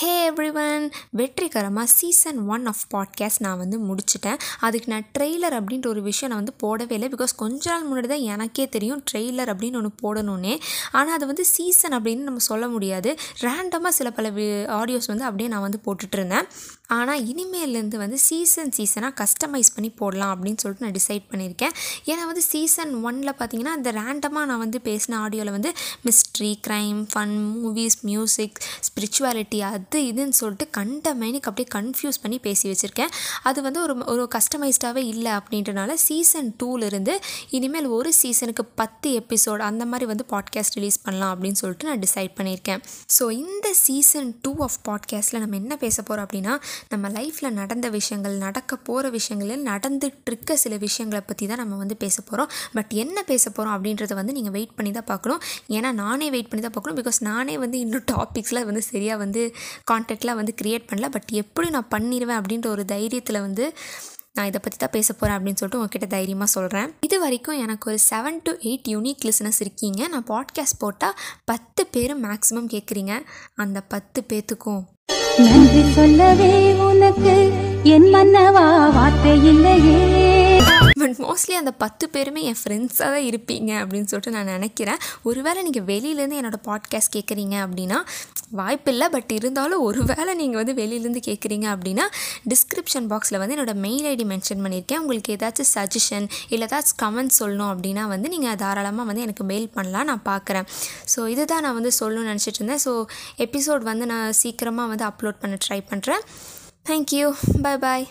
ஹே everyone வெற்றிகரமாக season one of podcast நான் வந்து முடிச்சிட்டேன். அதுக்கு நான் ட்ரெய்லர் அப்படின்ற ஒரு விஷயம் நான் வந்து போடவே இல்லை. பிகாஸ் கொஞ்ச நாள் முன்னாடி தான் எனக்கே தெரியும் ட்ரெய்லர் அப்படின்னு ஒன்று போடணுன்னே ஆனால் அது வந்து சீசன் அப்படின்னு நம்ம சொல்ல முடியாது. ரேண்டமாக சில பல ஆடியோஸ் வந்து அப்படியே நான் வந்து போட்டுட்ருந்தேன் ஆனால் இனிமேலேருந்து வந்து சீசன் சீசனாக கஸ்டமைஸ் பண்ணி போடலாம் அப்படின்னு சொல்லிட்டு நான் டிசைட் பண்ணியிருக்கேன். ஏன்னா வந்து சீசன் ஒனில் பார்த்தீங்கன்னா இந்த ரேண்டமாக நான் வந்து பேசின ஆடியோவில் வந்து mystery crime fun movies music spirituality அது இதுன்னு சொல்லிட்டு கண்ட மைனுக்கு அப்படியே கன்ஃபியூஸ் பண்ணி பேசி வச்சுருக்கேன். அது வந்து ஒரு ஒரு கஸ்டமைஸ்டாகவே இல்லை அப்படின்றனால சீசன் டூலேருந்து இனிமேல் ஒரு சீசனுக்கு பத்து எபிசோட் அந்த மாதிரி வந்து பாட்காஸ்ட் ரிலீஸ் பண்ணலாம் அப்படின்னு சொல்லிட்டு நான் டிசைட் பண்ணியிருக்கேன். ஸோ இந்த சீசன் டூ ஆஃப் பாட்காஸ்ட்டில் நம்ம என்ன பேச போகிறோம் அப்படின்னா நம்ம லைஃப்பில் நடந்த விஷயங்கள் நடக்க போகிற விஷயங்களில் நடந்துகிட்ருக்க சில விஷயங்களை பற்றி தான் நம்ம வந்து பேச போகிறோம் பட் என்ன பேச போகிறோம் அப்படின்றத வந்து நீங்கள் வெயிட் பண்ணி தான் பார்க்கணும். ஏன்னா நானே வெயிட் பண்ணி தான் பார்க்கணும். பிகாஸ் நானே வந்து இன்னும் டாபிக்ஸில் வந்து சரியாக வந்து கான்டெக்ட்லாம் வந்து க்ரியேட் பண்ணல. பட் எப்படி நான் பண்ணிடுவேன் அப்படின்ற ஒரு தைரியத்தில் வந்து நான் இதை பற்றி தான் பேச போகிறேன் அப்படின்னு சொல்லிட்டு உங்ககிட்ட தைரியமாக சொல்கிறேன் இது வரைக்கும் எனக்கு ஒரு seven to eight unique listeners இருக்கீங்க. நான் பாட்காஸ்ட் போட்டால் பத்து பேர் மேக்ஸிமம் கேட்குறீங்க அந்த பத்து பேர்த்துக்கும் நன்றி சொல்லவே உனக்கு என் மன்னவா வார்த்தை இல்லையே. பட் மோஸ்ட்லி அந்த பத்து பேருமே என் ஃப்ரெண்ட்ஸாக தான் இருப்பீங்க அப்படின்னு சொல்லிட்டு நான் நினைக்கிறேன். ஒருவேளை நீங்கள் வெளியிலேருந்து என்னோடய பாட்காஸ்ட் கேட்குறீங்க அப்படின்னா வாய்ப்பில்லை பட் இருந்தாலும் ஒருவேளை நீங்கள் வந்து வெளியிலேருந்து கேட்குறீங்க அப்படின்னா டிஸ்கிரிப்ஷன் பாக்ஸில் வந்து என்னோடய மெயில் ஐடி மென்ஷன் பண்ணியிருக்கேன். உங்களுக்கு ஏதாச்சும் சஜஷன் இல்லை ஏதாச்சும் கமெண்ட் சொல்லணும் அப்படின்னா வந்து நீங்கள் தாராளமாக வந்து எனக்கு மெயில் பண்ணலாம் நான் பார்க்குறேன் ஸோ இதுதான் நான் வந்து சொல்லணும்னு நினச்சிட்டு இருந்தேன். ஸோ எபிசோட் வந்து நான் சீக்கிரமாக வந்து அப்லோட் பண்ண ட்ரை பண்ணுறேன் தேங்க்யூ பை பாய்